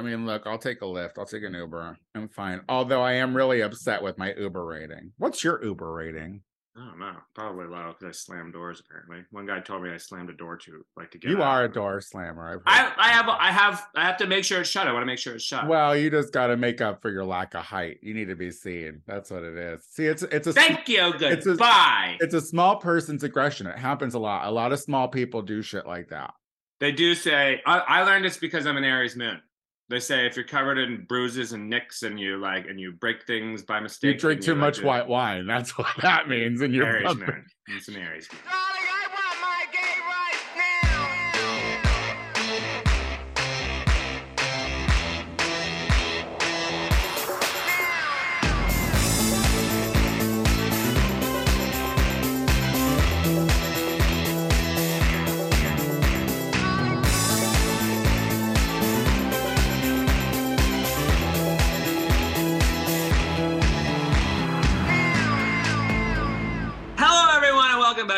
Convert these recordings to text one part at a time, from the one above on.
I mean, look, I'll take a Lyft. I'll take an Uber. I'm fine. Although I am really upset with my Uber rating. What's your Uber rating? I don't know. Probably low because I slammed doors. Apparently, one guy told me I slammed a door too, like to get. You out. are a door slammer. I, I have I have I have to make sure it's shut. I want to make sure it's shut. well, you just got to make up for your lack of height. You need to be seen. That's what it is. See, it's it's a Thank you. it's a- Goodbye. it's a small person's aggression. It happens a lot. A lot of small people do shit like that. They do say I, I learned this because I'm an Aries moon. They say if you're covered in bruises and nicks and you like and you break things by mistake, You drink too like much to- white wine. That's what that means. And you're Aries bumping. moon. It's an Aries. moon.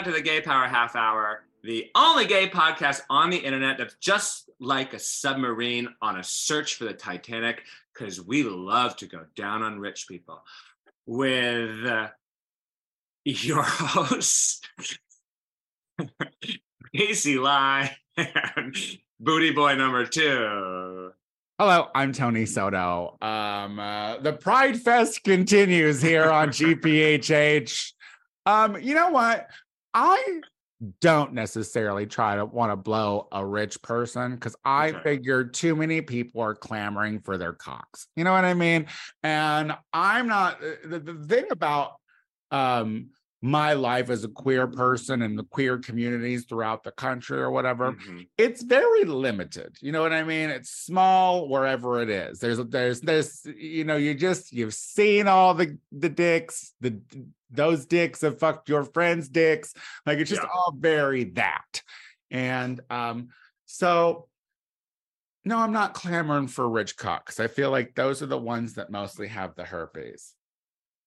Back to the Gay Power Half Hour, the only gay podcast on the internet that's just like a submarine on a search for the Titanic, because we love to go down on rich people. With uh, your hosts, Casey and Booty Boy number two. Hello, I'm Tony Soto. Um, uh, the Pride Fest continues here on GPHH. Um, you know what? I don't necessarily try to want to blow a rich person because I Okay. figure too many people are clamoring for their cocks. You know what I mean? And I'm not the, the thing about um my life as a queer person and the queer communities throughout the country or whatever Mhm. it's very limited. You know what i mean? It's small wherever it is. There's there's there's you know you just you've seen all the the dicks the those dicks have fucked your friends dicks. Like it's just Yeah. all very that. And um so no i'm not clamoring for rich cocks. I feel like those are the ones that mostly have the herpes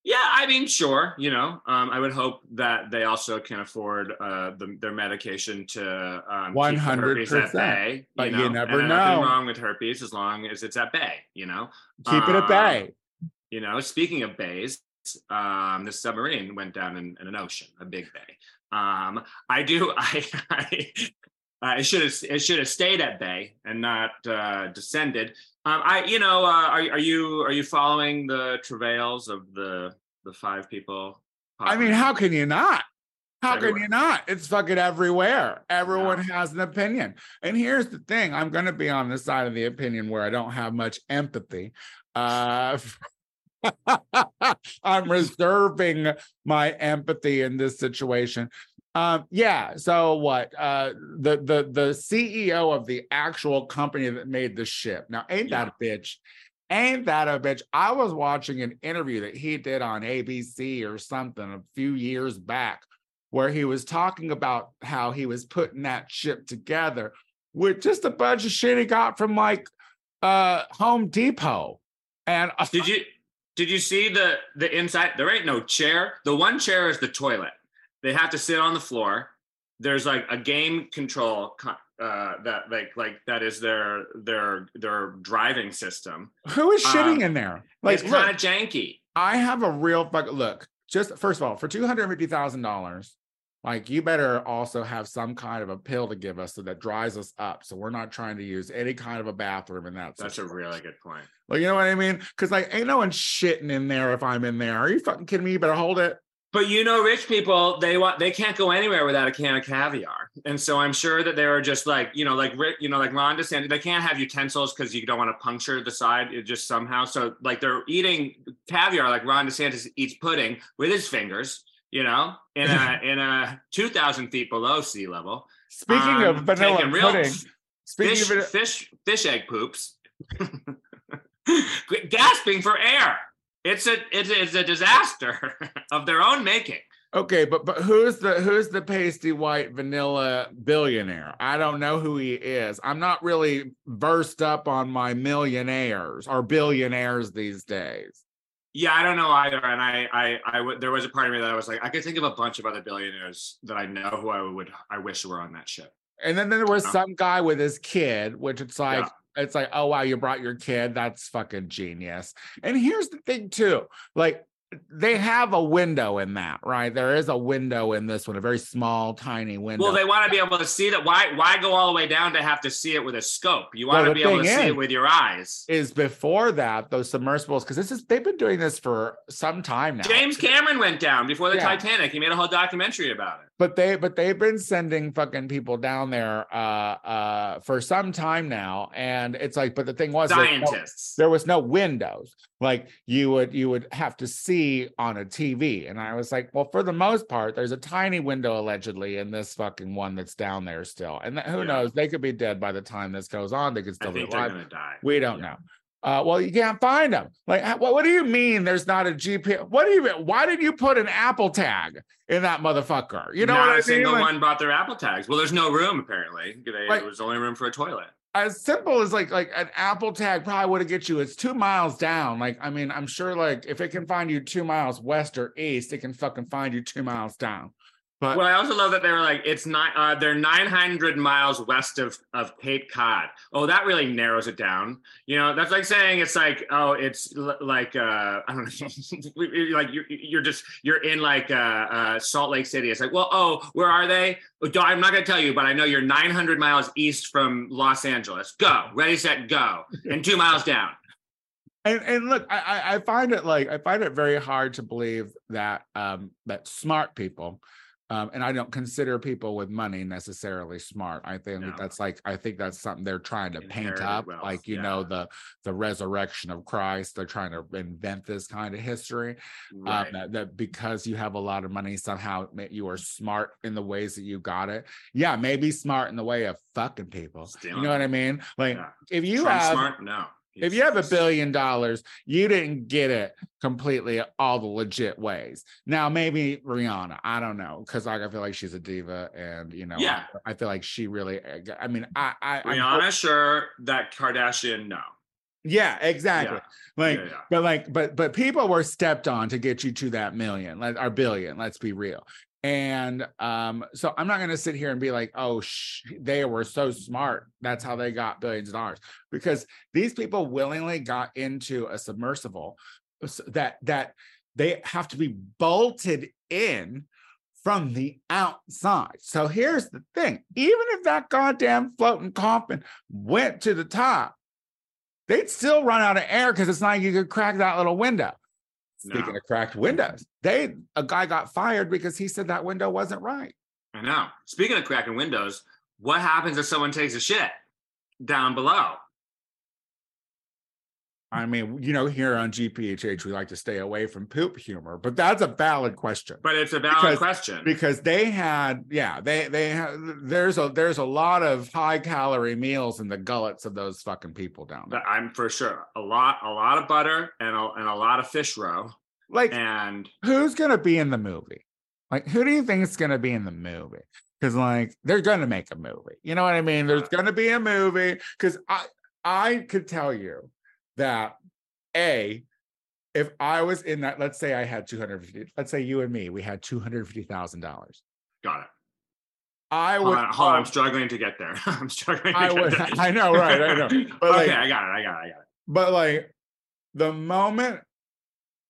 Yeah, I mean, sure. You know, um, I would hope that they also can afford uh, the, their medication to um, keep the herpes at 100%, bay. but you know? never and Nothing wrong with herpes as long as it's at bay. You know. keep it at Um, bay You know, speaking of bays, um, this submarine went down in, in an ocean, a big bay. Um, I do. I. I uh, it should have it should have stayed at bay and not uh, descended. Um, I, you know, uh, are are you are you following the travails of the the five people? I mean, how can you not? How can you not? It's fucking everywhere. Everyone has an opinion. And here's the thing I'm going to be on the side of the opinion where I don't have much empathy. Uh, I'm reserving my empathy in this situation. Um, yeah. So what? Uh, the the the CEO of the actual company that made the ship. Now, ain't that a bitch? Ain't that a bitch? I was watching an interview that he did on ABC or something a few years back where he was talking about how he was putting that ship together with just a bunch of shit he got from like uh Home Depot. And Did you did you see the the inside? There ain't no chair. The one chair is the toilet. They have to sit on the floor. There's like a game control uh, that like like that is their their their driving system. who is shitting um, in there? Like, it's kind of janky. I have a real fuck. Look, just first of all, for two hundred fifty thousand dollars, like you better also have some kind of a pill to give us so that dries us up, so we're not trying to use any kind of a bathroom in that. That's a really good point. Like, you know what I mean? Because like, ain't no one shitting in there if I'm in there. Are you fucking kidding me? You better hold it. But you know, rich people they want they can't go anywhere without a can of caviar, and so I'm sure that they were just like you know like you know like Ron DeSantis. They can't have utensils because you don't want to puncture the side. It just somehow so like they're eating caviar like Ron DeSantis eats pudding with his fingers. You know, in a in a two thousand feet below sea level. Speaking of Um, vanilla taking real pudding, speaking fish, of fish fish egg poops, gasping for air. It's a it's a, it's a disaster of their own making. okay, but but who's the who's the pasty white vanilla billionaire? I don't know who he is. I'm not really versed up on my millionaires or billionaires these days. Yeah, I don't know either. And I, I, I would. There was a part of me that I was like, I could think of a bunch of other billionaires that I know who I would, I wish were on that ship. And then then there was Yeah. some guy with his kid, which it's like, Yeah. It's like, oh wow, you brought your kid. That's fucking genius. And here's the thing too, like they have a window in that, right? There is a window in this one, a very small, tiny window. Well, they want to be able to see that. Why? Why go all the way down to have to see it with a scope? You want Well, to be able to see it with your eyes. is before that those submersibles because this is they've been doing this for some time now. James Cameron went down before the Yeah. Titanic. He made a whole documentary about it. But they but they've been sending fucking people down there uh uh for some time now. And it's like but the thing was there's no- Scientists. there was no windows. Like you would you would have to see on a tv and i was like well for the most part there's a tiny window allegedly in this fucking one that's down there still. And who Yeah. knows? They could be dead by the time this goes on. They could still be alive. we don't Yeah. know uh, well, you can't find them. Like, what, what do you mean there's not a GPS? What do you mean? Why did you put an Apple tag in that motherfucker? You know Not what I a mean? single Like- one brought their Apple tags. Well, there's no room apparently. They, Like- there was only room for a toilet. as simple as like like an apple tag probably would have get you it's two miles down like i mean i'm sure like if it can find you two miles west or east it can fucking find you two miles down but Well, I also love that they were like, it's not. Uh, they're 900 miles west of of Cape Cod. Oh, that really narrows it down. You know, that's like saying it's like, oh, it's l- like uh, I don't know, like you're you're just you're in like uh, uh, Salt Lake City. It's like, well, oh, where are they? Oh, I'm not gonna tell you, but I know you're 900 miles east from Los Angeles. Go, ready, set, go, and two miles down. and and look I, I i find it like i find it very hard to believe that um that smart people um, and I don't consider people with money necessarily smart. I think No. that's like I think that's something they're trying to paint up, wealth, like you know the the resurrection of Christ. They're trying to invent this kind of history. Right. um, that, that because you have a lot of money somehow you are smart in the ways that you got it yeah maybe smart in the way of fucking people you know what i mean like Yeah. if you Trump have smart? No. If you have a billion dollars you didn't get it completely all the legit ways now maybe rihanna i don't know because like, i feel like she's a diva and you know Yeah. i, I feel like she really eh, i mean i i I'm- Rihanna, sure. That Kardashian, no. yeah exactly Yeah. like yeah, yeah. but like but but people were stepped on to get you to that million like or billion let's be real and um so i'm not going to sit here and be like oh sh- they were so smart that's how they got billions of dollars because these people willingly got into a submersible that that they have to be bolted in from the outside. So here's the thing even if that goddamn floating coffin went to the top, they'd still run out of air because it's not like you could crack that little window. Speaking No. of cracked windows, they a guy got fired because he said that window wasn't right. I know. Speaking of cracking windows, what happens if someone takes a shit down below? I mean, you know, here on GPHH, we like to stay away from poop humor, but that's a valid question. But it's a valid Because- question. because they had yeah they they have there's a there's a lot of high calorie meals in the gullets of those fucking people down there But I'm for sure a lot, a lot of butter and a, and a lot of fish roe. like And who's gonna be in the movie like who do you think is gonna be in the movie because like they're gonna make a movie you know what i mean there's uh, gonna be a movie because i i could tell you that a if i was in that let's say i had 250 let's say you and me we had $250000 got it. i would hold on, I'm struggling to get there. I'm struggling. To I get would- there. I know, right, I know. But, okay, like- I got it. I got it. I got it. but like the moment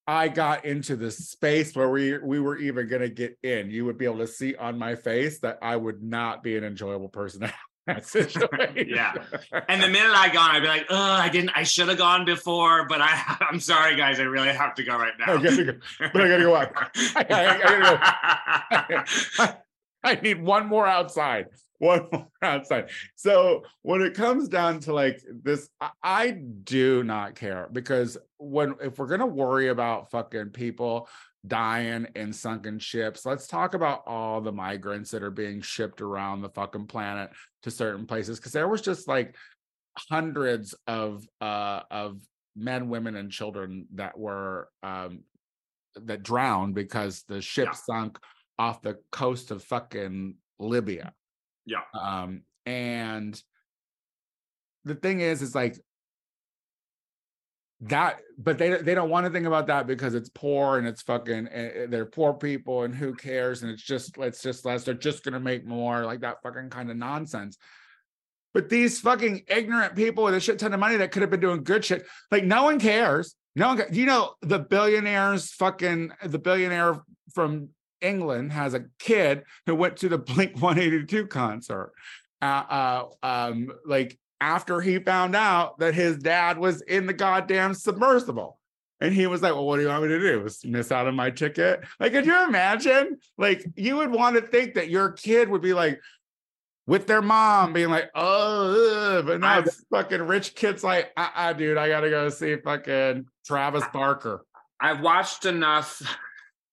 I got into the space where we we were even gonna get in, you would be able to see on my face that I would not be an enjoyable person in that situation. Yeah. And the minute I gone, I'd be like, "Oh, I didn't. I should have gone before, but I, I'm sorry, guys. I really have to go right now." I gotta go, but I gotta go out. I, I- I gotta I need one more outside. One more outside. So when it comes down to like this, I, I do not care because when if we're gonna worry about fucking people dying in sunken ships, let's talk about all the migrants that are being shipped around the fucking planet to certain places. Cause there was just like hundreds of uh of men, women, and children that were um that drowned because the ship Yeah. sunk off the coast of fucking Libya. Yeah. Um, and the thing is, is like that, but they they don't want to think about that because it's poor and it's fucking eh, they're poor people and who cares and it's just it's just less. They're just gonna make more like that fucking kind of nonsense. But these fucking ignorant people with a shit ton of money that could have been doing good shit, like no one cares. No one, you know, the billionaires, fucking the billionaire from England has a kid who went to the Blink 182 concert. Uh, uh, um, like after he found out that his dad was in the goddamn submersible. And he was like, Well, what do you want me to do? Was miss out on my ticket? Like, could you imagine? Like, you would want to think that your kid would be like with their mom being like, oh, ugh," but no, I've- this fucking rich kid's like, uh uh dude, I gotta go see fucking Travis Barker. I've watched enough.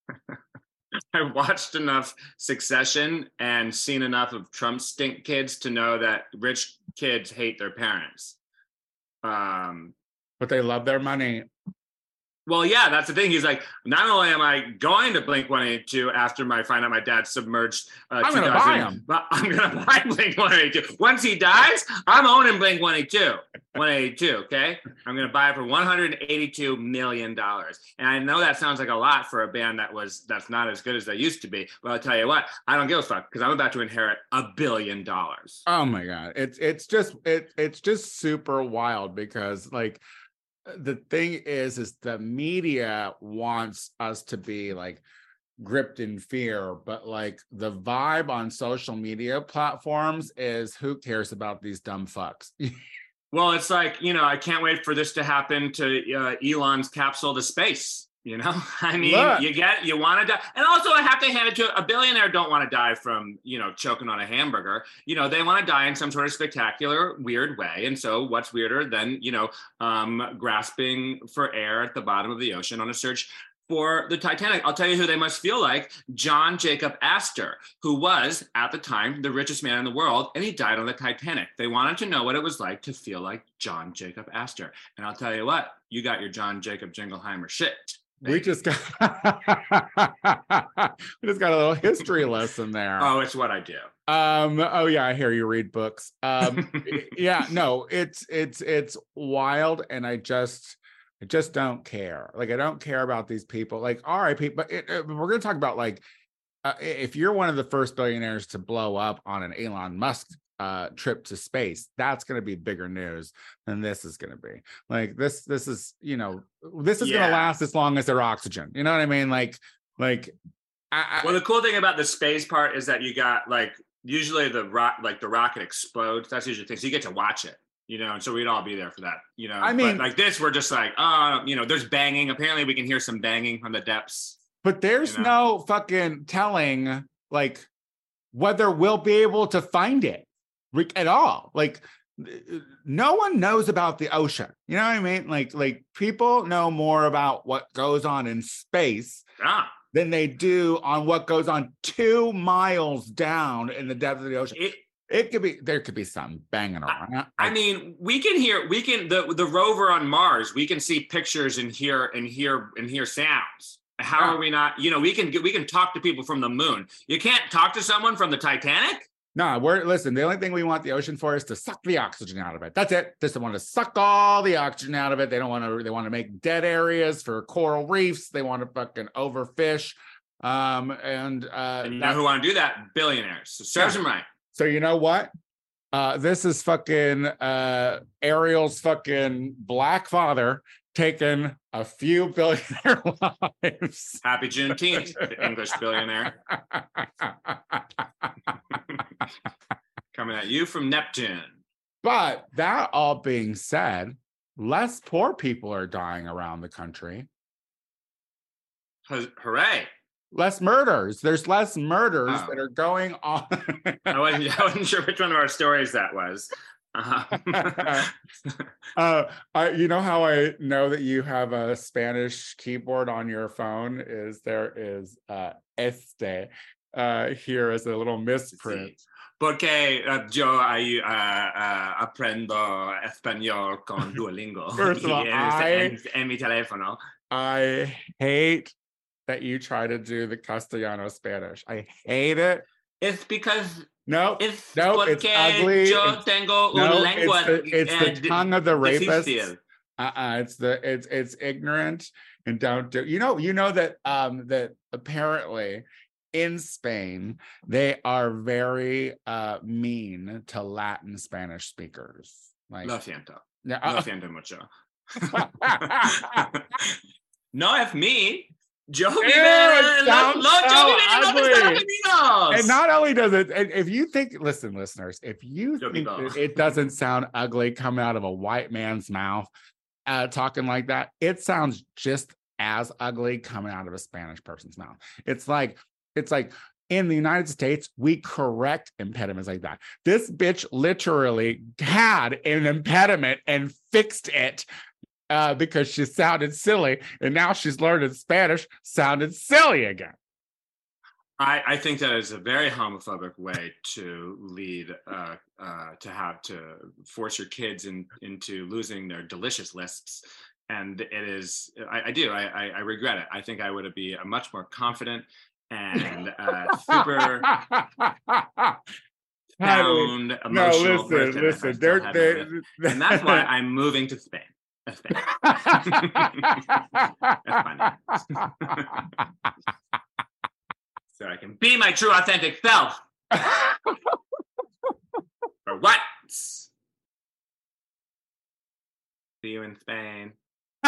I've watched enough Succession and seen enough of Trump stink kids to know that rich kids hate their parents. Um, But they love their money. Well, yeah, that's the thing. He's like, not only am I going to Blink 182 after I find out my dad submerged, uh, I'm gonna 2000, buy 'em. But I'm gonna buy Blink 182. Once he dies, I'm owning Blink 182. 182. Okay, I'm gonna buy it for 182 million dollars. And I know that sounds like a lot for a band that was that's not as good as they used to be. But I'll tell you what, I don't give a fuck because I'm about to inherit a billion dollars. Oh my god. It's it's just it it's just super wild because like the thing is is the media wants us to be like gripped in fear but like the vibe on social media platforms is who cares about these dumb fucks Well, it's like, you know, I can't wait for this to happen to uh, Elon's capsule to space. You know, I mean, Look. you get, you want to die. And also, I have to hand it to a billionaire, don't want to die from, you know, choking on a hamburger. You know, they want to die in some sort of spectacular, weird way. And so, what's weirder than, you know, um, grasping for air at the bottom of the ocean on a search for the Titanic. I'll tell you who they must feel like John Jacob Astor, who was at the time the richest man in the world, and he died on the Titanic. They wanted to know what it was like to feel like John Jacob Astor. And I'll tell you what, you got your John Jacob Jingleheimer shit. We just got we just got a little history lesson there Oh, it's what I do. Um. Oh yeah, I hear you read books. Um. yeah. No, it's it's it's wild, and I just I just don't care. Like I don't care about these people. Like all right, people. But it, it- we're gonna talk about like uh, if you're one of the first billionaires to blow up on an Elon Musk uh trip to space that's going to be bigger news than this is going to be like this this is you know this is going to last as long as their oxygen you know what i mean like like I, I, Well, the cool thing about the space part is that you got like usually the rock, like the rocket explodes. That's usually the thing. So you get to watch it, you know, and so we'd all be there for that, you know. I But, mean- like this, we're just like, uh, you know, there's banging. Apparently, we can hear some banging from the depths. But there's you no fucking telling like whether we'll be able to find it at all. Like uh, no one knows about the ocean. You know what I mean? Like like people know more about what goes on in space Ah, than they do on what goes on 2 miles down in the depth of the ocean. it, It could be there could be something banging around. I mean, we can hear, we can the the rover on Mars. We can see pictures and hear and hear and hear sounds. How Yeah. are we not? You know, we can get, we can talk to people from the moon. You can't talk to someone from the Titanic. No, we're listen. The only thing we want the ocean for is to suck the oxygen out of it. That's it. They just want to suck all the oxygen out of it. They don't want to. They want to make dead areas for coral reefs. They want to fucking overfish. Um, and uh, And you know who want to do that? Billionaires. So serves them right. so you know what? Uh, this is fucking uh Ariel's fucking black father taking a few billionaire lives. Happy Juneteenth, the English billionaire coming at you from Neptune. But that all being said, less poor people are dying around the country. Hooray! Less murders. There's less murders Oh. that are going on. I wasn't, I wasn't sure which one of our stories that was. Um, uh, I, you know how I know that you have a Spanish keyboard on your phone? Is there is uh, este uh, here as a little misprint. Porque uh, yo ahí uh, uh, aprendo español con Duolingo. First of all, I- en, en mi teléfono. I hate that you try to do the Castellano Spanish. I hate it. It's because No, porque it's ugly. yo It's- tengo no, una lengua. it's the, it's the tongue of the rapist. uh-uh it's the it's it's ignorant and don't do you know you know that um that apparently in Spain, they are very uh mean to Latin Spanish speakers. Like Lo siento. yeah, Lo uh, siento mucho. no es me. Yo Ew, vive it lo, sounds lo, yo so vive en los ugly. Estados Unidos. and not only does it, and if you think, listen, listeners, if you Yo think that it doesn't sound ugly coming out of a white man's mouth, uh, talking like that, it sounds just as ugly coming out of a Spanish person's mouth. It's like, it's like in the United States, we correct impediments like that. This bitch literally had an impediment and fixed it. Uh, because she sounded silly, and now she's learning Spanish, sounded silly again. I, I think that is a very homophobic way to lead, uh, uh, to have to force your kids in, into losing their delicious lisps. And it is, I, I do, I, I, I regret it. I think I would have be a much more confident and uh, super sound no, emotional listen, I listen. still They're, they my lisp. and that's why I'm moving to Spain. So I can be my true authentic self for once. See you in Spain.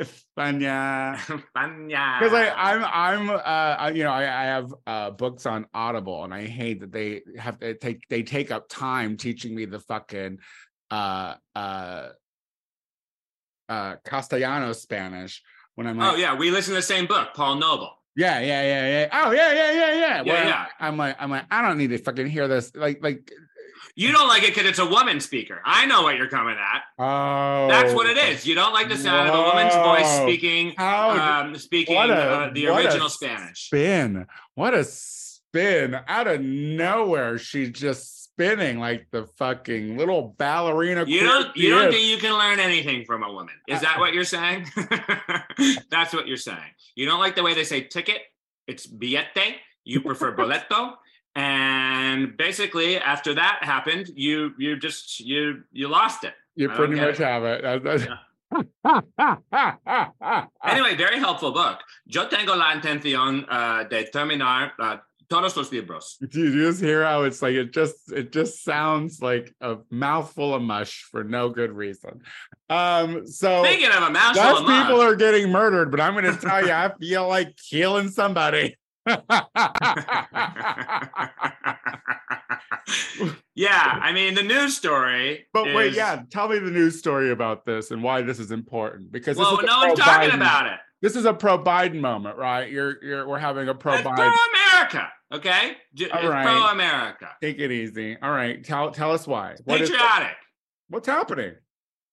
España. España. Because I, I'm, I'm, uh, I, you know, I, I have uh, books on Audible, and I hate that they have to take, they take up time teaching me the fucking, uh, uh, uh, Castellano Spanish when I'm like, Oh yeah, we listen to the same book, Paul Noble. Yeah, yeah, yeah, yeah. Oh, yeah, yeah, yeah, yeah. Yeah, Where yeah. I'm like, I'm like, I don't need to fucking hear this. Like, like, You don't like it because it's a woman speaker. I know what you're coming at. oh, That's what it is. You don't like the sound of a woman's voice speaking, How um, speaking a- uh, the original Spanish. spin? What a spin! Out of nowhere, she just spinning like the fucking little ballerina. You don't. You don't think you can learn anything from a woman? Is that what you're saying? That's what you're saying. You don't like the way they say ticket. It's billete. You prefer boleto. And basically, after that happened, you you just you you lost it. You pretty much it. have it. That- that- Anyway, very helpful book. Yo tengo la intención uh, de terminar todos los libros. Do you just hear how it's like it just it just sounds like a mouthful of mush for no good reason. Um so Speaking of a mouse, Those people are getting murdered, but I'm going to tell you, I feel like killing somebody. yeah, I mean the news story. but wait, yeah, tell me the news story about this and why this is important because Well, no one's talking Biden- about it. This is a pro Biden moment, right? You're you're we're having a pro Biden. pro America, okay? It's right. pro America. Take it easy. All right, tell tell us why. What is Patriotic. what's happening?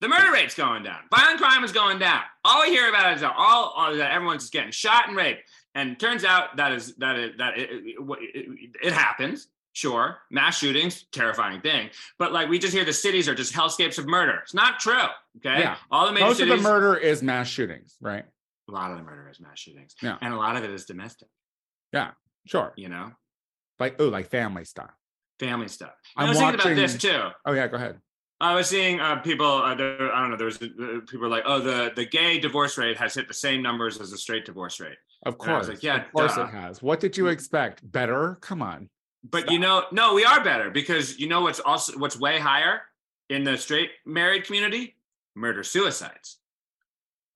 The murder rate's going down. Violent crime is going down. All we hear about is that all, all that everyone's just getting shot and raped. And turns out that is that is that it, it, it, it happens. Sure, mass shootings, terrifying thing. But like we just hear the cities are just hellscapes of murder. It's not true. Okay. Yeah. All the major Most of the murder is mass shootings, right? A lot of the murder is mass shootings. Yeah. And a lot of it is domestic. Yeah, sure. You know, Like oh, like family stuff. family stuff. I'm I was thinking about this too. Oh yeah, go ahead. I was seeing uh, people. Uh, there, I don't know. There was uh, people were like, "Oh, the the gay divorce rate has hit the same numbers as the straight divorce rate." Of And I was course. like, yeah, of course duh. it has. What did you expect? Better? Come on. But you know, no, we are better because you know what's also what's way higher in the straight married community: murder suicides.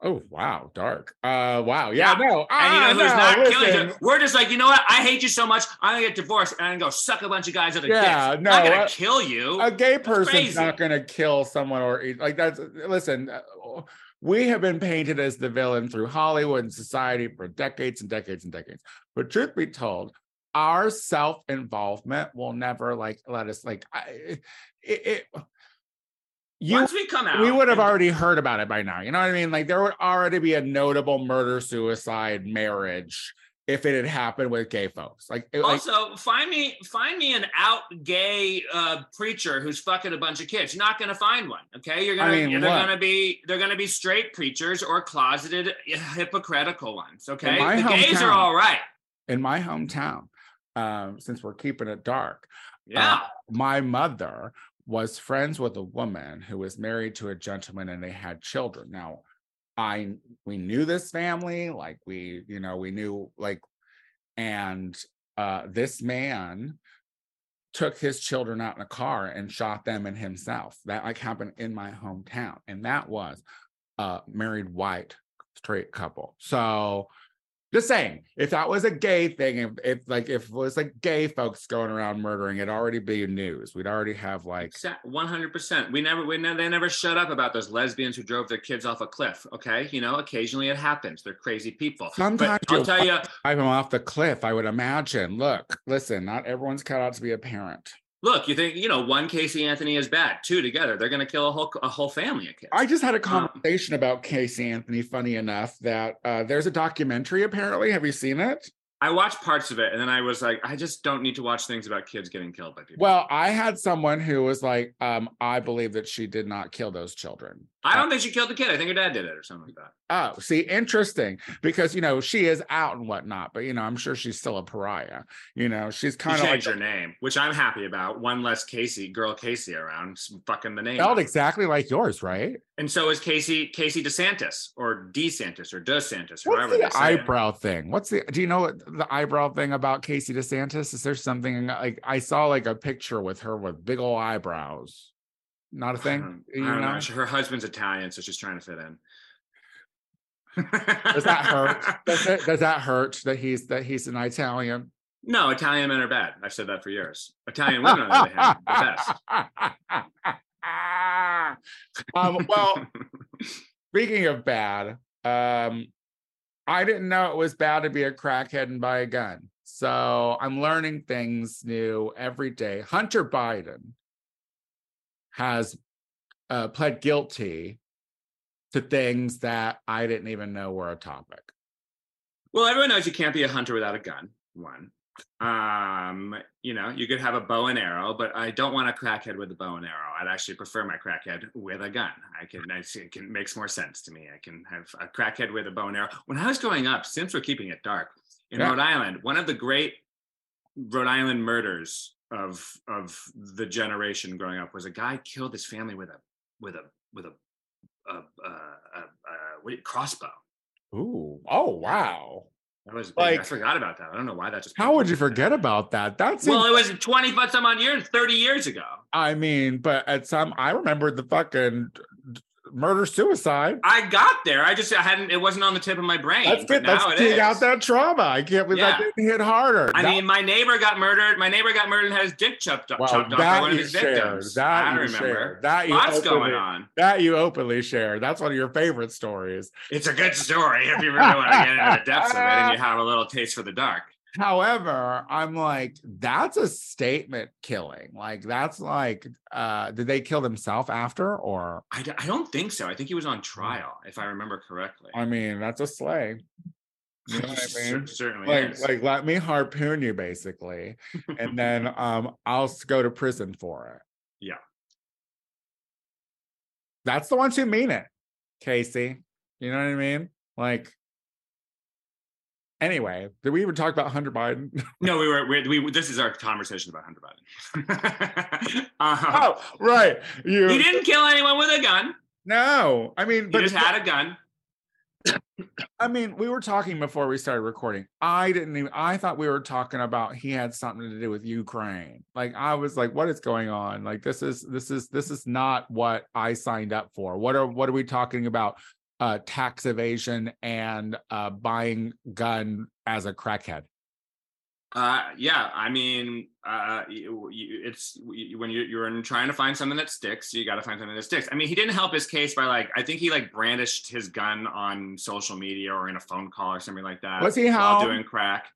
Oh wow, dark. Uh wow. Yeah, Yeah. no. And you know ah, who's no, not killing listen. other? We're just like, you know what? I hate you so much. I'm gonna get divorced and I'm gonna go suck a bunch of guys other Yeah, dicks. no, I'm not gonna uh, kill you. A gay person's crazy. not gonna kill someone or eat- like that's listen. uh, We have been painted as the villain through Hollywood and society for decades and decades and decades. But truth be told, our self-involvement will never like let us like I it, it you Once we come out, we would have already heard about it by now. You know what I mean? Like there would already be a notable murder, suicide, marriage if it had happened with gay folks. Like, it, like Also, find me find me an out gay uh, preacher who's fucking a bunch of kids. You're not gonna find one. Okay, you're gonna I mean, they're what? gonna be they're gonna be straight preachers or closeted hypocritical ones. Okay, the gays are all right. in my hometown, um, since we're keeping it dark, Yeah, my mother was friends with a woman who was married to a gentleman and they had children. Now, I we knew this family, like we, you know, we knew like and uh, this man took his children out in a car and shot them and himself. That like happened in my hometown, and that was a married white straight couple. So just saying, if that was a gay thing, if, if like if it was like gay folks going around murdering, it'd already be news. We'd already have like One hundred percent. We never, we never, they never shut up about those lesbians who drove their kids off a cliff. Okay, you know, occasionally it happens. They're crazy people. Sometimes but I'll tell you, them off the cliff. I would imagine. Look, listen, not everyone's cut out to be a parent. Look, you think you know one Casey Anthony is bad, two together, they're going to kill a whole a whole family of kids. I just had a Um, conversation about Casey Anthony. Funny enough, that uh, there's a documentary. Apparently, have you seen it? I watched parts of it, and then I was like, I just don't need to watch things about kids getting killed by people. Well, I had someone who was like, um, "I believe that she did not kill those children." I don't uh, think she killed the kid. I think her dad did it or something like that. Oh, see, interesting because you know she is out and whatnot, but you know I'm sure she's still a pariah. You know she's kind of like changed her name, which I'm happy about. One less Casey, girl Casey around, fucking the name. spelled up. exactly like yours, right? And so is Casey Casey DeSantis or DeSantis or DeSantis, What's however they the say it. eyebrow thing? What's the? Do you know what the eyebrow thing about Casey DeSantis? Is there something like I saw like a picture with her with big old eyebrows? Not a thing. I don't know. know? Her husband's Italian, so she's trying to fit in. Does that hurt? Does, it, does that hurt that he's that he's an Italian? No, Italian men are bad. I've said that for years. Italian women, on the other hand, are best. um, well, speaking of bad, um, I didn't know it was bad to be a crackhead and buy a gun. So I'm learning things new every day. Hunter Biden has uh, pled guilty to things that I didn't even know were a topic. Well, everyone knows you can't be a hunter without a gun. One, um, you know, you could have a bow and arrow, but I don't want a crackhead with a bow and arrow. I'd actually prefer my crackhead with a gun. I can, I see, it can makes more sense to me. I can have a crackhead with a bow and arrow. When I was growing up, since we're keeping it dark in Yeah. Rhode Island, one of the great Rhode Island murders of of the generation growing up was a guy killed his family with a with a with a a, a, a, crossbow. Ooh, oh wow! That was big. I forgot about that. I don't know why that just. How would you forget about that? That's Well, it was twenty but some odd years, thirty years ago. I mean, but at some, I remember the fucking murder suicide. I got there. I just I hadn't. It wasn't on the tip of my brain. Let's but let's dig out that trauma. I can't believe that didn't hit harder. I mean, my neighbor got murdered. My neighbor got murdered and had his dick chopped, well, chopped off by one of his shared. victims. That I you remember. shared. That you Lots openly, going on. That you openly share. That's one of your favorite stories. It's a good story if you really want to get into the depths of it and you have a little taste for the dark. However, I'm like, that's a statement killing. Like, that's like, uh, did they kill themselves after? Or, I, d- I don't think so. I think he was on trial, if I remember correctly. I mean, that's a slay. You know what I mean? Certainly like is. like let me harpoon you basically and then um i'll go to prison for it Yeah. that's the ones who mean it casey you know what i mean like anyway did we even talk about hunter biden no, we were. We, we this is our conversation about Hunter Biden. um, oh right you he didn't kill anyone with a gun. no i mean He but just had a gun. I mean, we were talking before we started recording. I didn't even I thought we were talking about he had something to do with Ukraine. Like I was like, what is going on? Like this is this is this is not what I signed up for. What are what are we talking about? Uh tax evasion and uh buying gun as a crackhead. Uh, yeah, I mean, uh, you, you, it's you, when you're, you're in trying to find something that sticks, you got to find something that sticks. I mean, he didn't help his case by like, I think he like brandished his gun on social media or in a phone call or something like that. Was he while doing crack?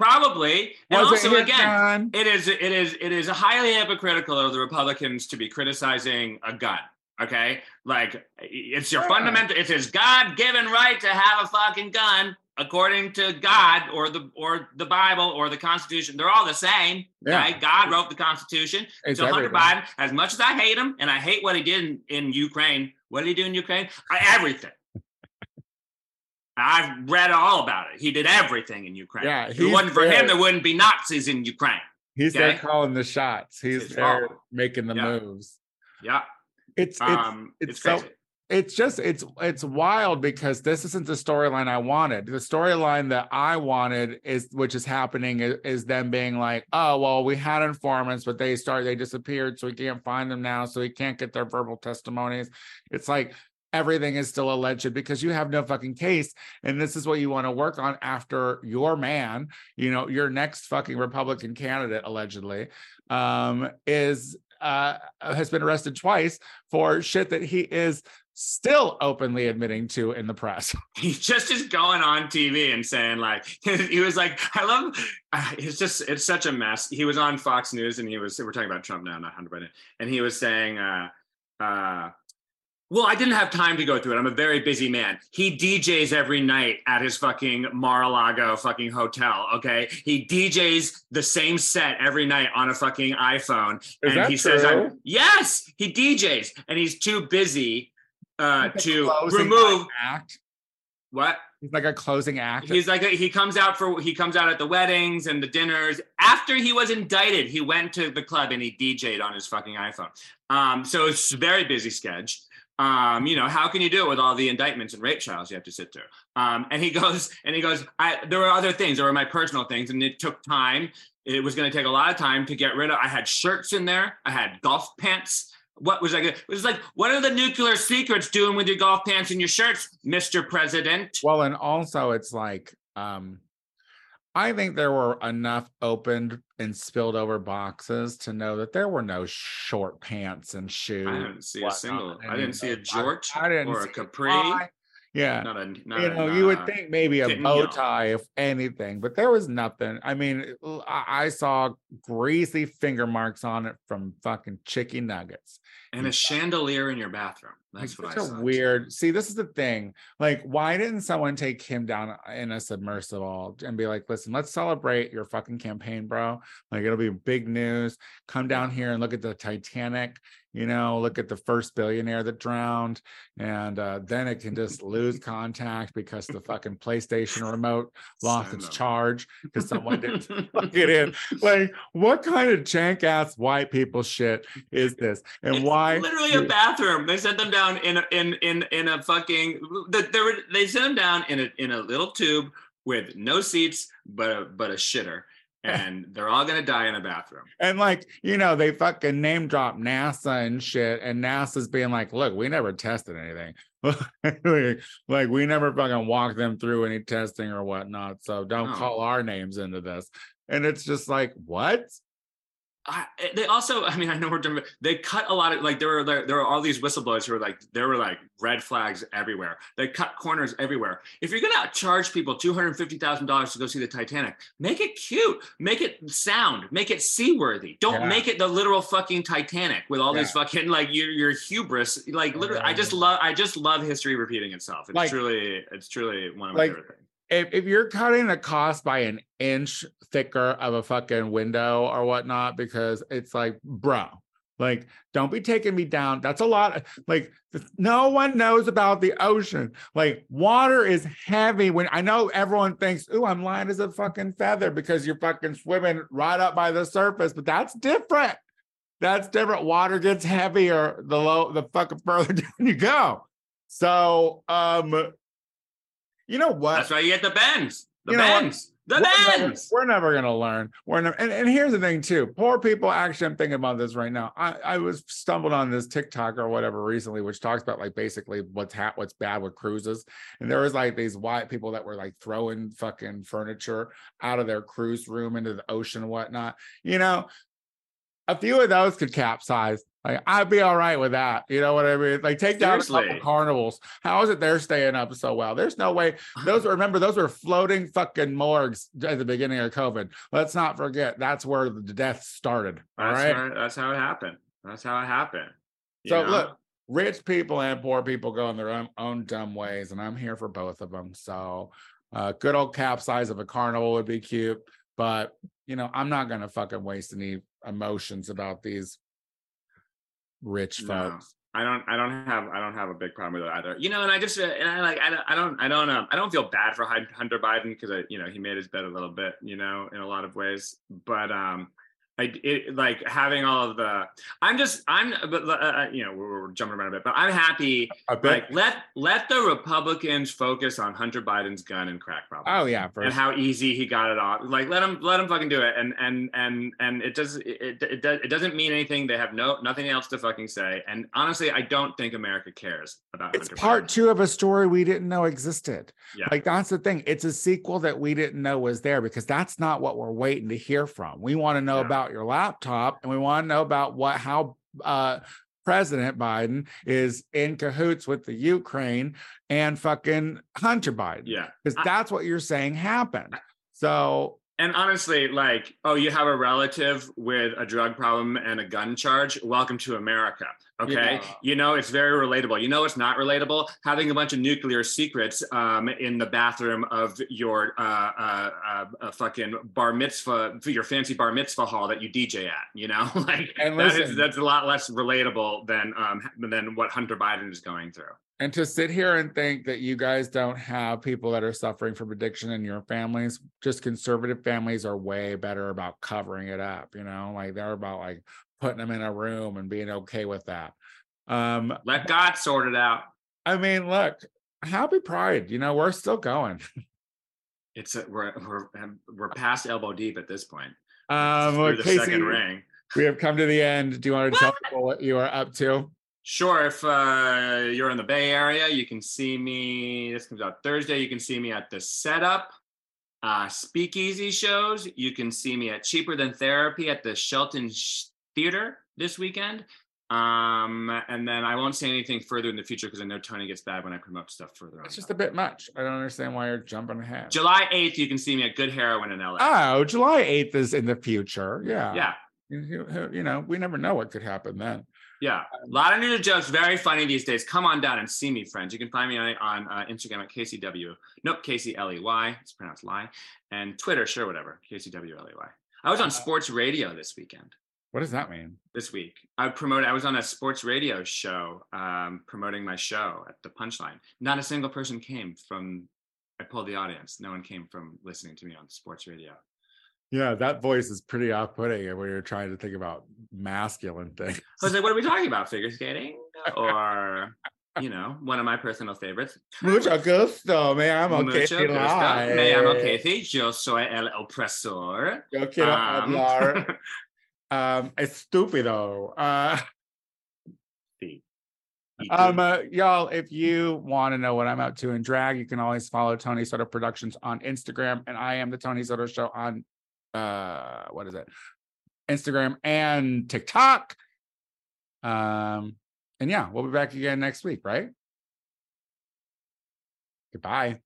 Probably. And Was also, it again, gun? it is it is it is highly hypocritical of the Republicans to be criticizing a gun. Okay, like it's your Yeah. fundamental. It's his God-given right to have a fucking gun, according to God or the or the Bible or the Constitution. They're all the same. Yeah. Right? God wrote the Constitution. It's so Hunter everything. Biden, as much as I hate him and I hate what he did in, in Ukraine, what did he do in Ukraine? I, everything. I've read all about it. He did everything in Ukraine. Yeah, if it wasn't for there. him, there wouldn't be Nazis in Ukraine. He's there calling the shots. He's there making the Yeah. moves. Yeah. It's it's um, it's it's, so- it's just it's it's wild because this isn't the storyline I wanted. The storyline that I wanted is which is happening is, is them being like, oh well, we had informants, but they started they disappeared, so we can't find them now, so we can't get their verbal testimonies. It's like everything is still alleged because you have no fucking case, and this is what you want to work on after your man, you know, your next fucking Republican candidate allegedly, um, is uh has been arrested twice for shit that he is still openly admitting to in the press. He just is going on TV and saying like he was like I love it's just it's such a mess. He was on Fox News and he was we're talking about Trump now, not Hunter Biden, and he was saying uh uh well, I didn't have time to go through it. I'm a very busy man. He DJs every night at his fucking Mar-a-Lago fucking hotel. Okay, he DJs the same set every night on a fucking iPhone, Is and he says. I'm, "Yes, he DJs," and he's too busy uh, to remove act. what He's like a closing act. He's like a, he comes out for he comes out at the weddings and the dinners. After he was indicted, he went to the club and he DJ'd on his fucking iPhone. Um, so it's a very busy sketch. Um, you know, how can you do it with all the indictments and rape trials you have to sit through? Um, and he goes and he goes, I there were other things, there were my personal things, and it took time. It was going to take a lot of time to get rid of. I had shirts in there, I had golf pants. What was I? Gonna, it was like, what are the nuclear secrets doing with your golf pants and your shirts, Mr. President? well, and also it's like um I think there were enough opened and spilled over boxes to know that there were no short pants and shoes. I didn't see a single. I didn't see a I- George I didn't or a see a capri. Yeah. Not a. Not you a, know, you would think maybe a bow know. tie, if anything, but there was nothing. I mean, I saw greasy finger marks on it from fucking chicken nuggets. and a chandelier in your bathroom. That's like such a weird. See, this is the thing. Like, why didn't someone take him down in a submersible and be like, "Listen, let's celebrate your fucking campaign, bro. Like, it'll be big news. Come down here and look at the Titanic. You know, look at the first billionaire that drowned, and uh, then it can just lose contact because the fucking PlayStation remote lost its them. charge because someone didn't plug it in. Like, what kind of jank ass white people shit is this? And It's why? Literally a bathroom. They sent them down in a, in in in a fucking. the- They were they sent them down in a in a little tube with no seats but a but a shitter, and they're all gonna die in a bathroom. And like, you know, they fucking name drop NASA and shit. And NASA's being like, look, we never tested anything. like, like, we never fucking walked them through any testing or whatnot. So don't No. call our names into this. And it's just like, what? I, eh, they also, I mean, I know we're doing, they cut a lot of like there were there, there were all these whistleblowers who were like there were like red flags everywhere. They cut corners everywhere. If you're gonna charge people two hundred fifty thousand dollars to go see the Titanic, make it cute, make it sound, make it seaworthy. Don't Yeah. make it the literal fucking Titanic with all these fucking like your your hubris. Like literally, I just mm-hmm. love I just love history repeating itself. It's Like- truly it's truly one of my like, favorite things. If, if you're cutting the cost by an inch thicker of a fucking window or whatnot, because it's like, bro, like, don't be taking me down. That's a lot. Like, no one knows about the ocean. Like, water is heavy. When I know everyone thinks, "Ooh, I'm light as a fucking feather" because you're fucking swimming right up by the surface, but that's different. That's different. Water gets heavier the low, the fucking further down you go. So, um, you know what? That's why you get the bends. The You bends. The we're never, bends. we're never gonna learn. We're never, and, and here's the thing too. Poor people. Actually, I'm thinking about this right now. I, I was stumbled on this TikTok or whatever recently, which talks about like basically what's ha- what's bad with cruises. And there was like these white people that were like throwing fucking furniture out of their cruise room into the ocean and whatnot. You know, a few of those could capsize. Like I'd be all right with that. You know what I mean? Like take down a couple Seriously. carnivals. How is it they're staying up so well? There's no way those remember those were floating fucking morgues at the beginning of COVID. Let's not forget that's where the death started. All That's right. right. That's how it happened. That's how it happened. So know? look, rich people and poor people go in their own, own dumb ways, and I'm here for both of them. So uh good old capsize of a carnival would be cute, but you know, I'm not gonna fucking waste any emotions about these rich No. folks. I don't. I don't have. I don't have a big problem with it either. You know, and I just uh, and I like. I don't. I don't. I don't. Um, I don't feel bad for Hunter Biden because I, you know, he made his bed a little bit. You know, in a lot of ways. But um, I it, like having all of the. I'm just I'm but uh, uh, you know we're, we're jumping around a bit, but I'm happy. Like let let the Republicans focus on Hunter Biden's gun and crack problem. oh yeah, for and how easy he got it off. Like let him let him fucking do it. And and and and it does it it, it, does, it doesn't mean anything. They have no nothing else to fucking say. And honestly, I don't think America cares about. it's Hunter part Biden. two of a story we didn't know existed. Yeah. Like that's the thing. It's a sequel that we didn't know was there because that's not what we're waiting to hear from. We want to know Yeah. about your laptop and we want to know about what how uh President Biden is in cahoots with the Ukraine and fucking Hunter Biden. Yeah. Because that's what you're saying happened. So And honestly, like, oh, you have a relative with a drug problem and a gun charge. Welcome to America. Okay. Yeah. You know, it's very relatable. You know, it's not relatable having a bunch of nuclear secrets um, in the bathroom of your uh, uh, uh, fucking bar mitzvah, your fancy bar mitzvah hall that you DJ at. You know, like And that is that's a lot less relatable than um, than what Hunter Biden is going through. And to sit here and think that you guys don't have people that are suffering from addiction in your families, just conservative families are way better about covering it up, you know, like they're about like putting them in a room and being okay with that. Um, Let God sort it out. I mean, look, happy pride, you know, we're still going. It's a, we're we're we're past elbow deep at this point. Um Through well, the Casey, second ring. we have come to the end. Do you want to tell people what you are up to? Sure. If uh, you're in the Bay Area, you can see me. This comes out Thursday. You can see me at the Setup uh, Speakeasy shows. You can see me at Cheaper Than Therapy at the Shelton Theater this weekend. Um, and then I won't say anything further in the future because I know Tony gets bad when I promote stuff further on. It's just a bit much. I don't understand why you're jumping ahead. July 8th, you can see me at Good Heroin in LA. Oh, July 8th is in the future. Yeah. yeah. You, you- you know, we never know what could happen then. Yeah, a lot of new jokes, very funny these days. Come on down and see me, friends. You can find me on, on uh, Instagram at KCW. Nope, KCLEY. It's pronounced lie. And Twitter, sure, whatever. KCWLEY. I was on sports radio this weekend, What does that mean? this week. I promoted, I was on a sports radio show um, promoting my show at the Punchline. Not a single person came from, I pulled the audience. No one came from listening to me on sports radio. Yeah, that voice is pretty off-putting when you're trying to think about masculine things. I was like, what are we talking about? Figure skating? Or, you know, one of my personal favorites. Mucho gusto, me llamo Mucho Casey gusto. Lai. Me llamo Kathy. Yo soy el opresor. Yo quiero Um, hablar um, estúpido. Uh, Sí. um, uh, y'all, if you want to know what I'm up to in drag, you can always follow Tony Soto Productions on Instagram, and I am the Tony Soto Show on uh, what is it? Instagram and TikTok. Um, and yeah, we'll be back again next week, right? Goodbye.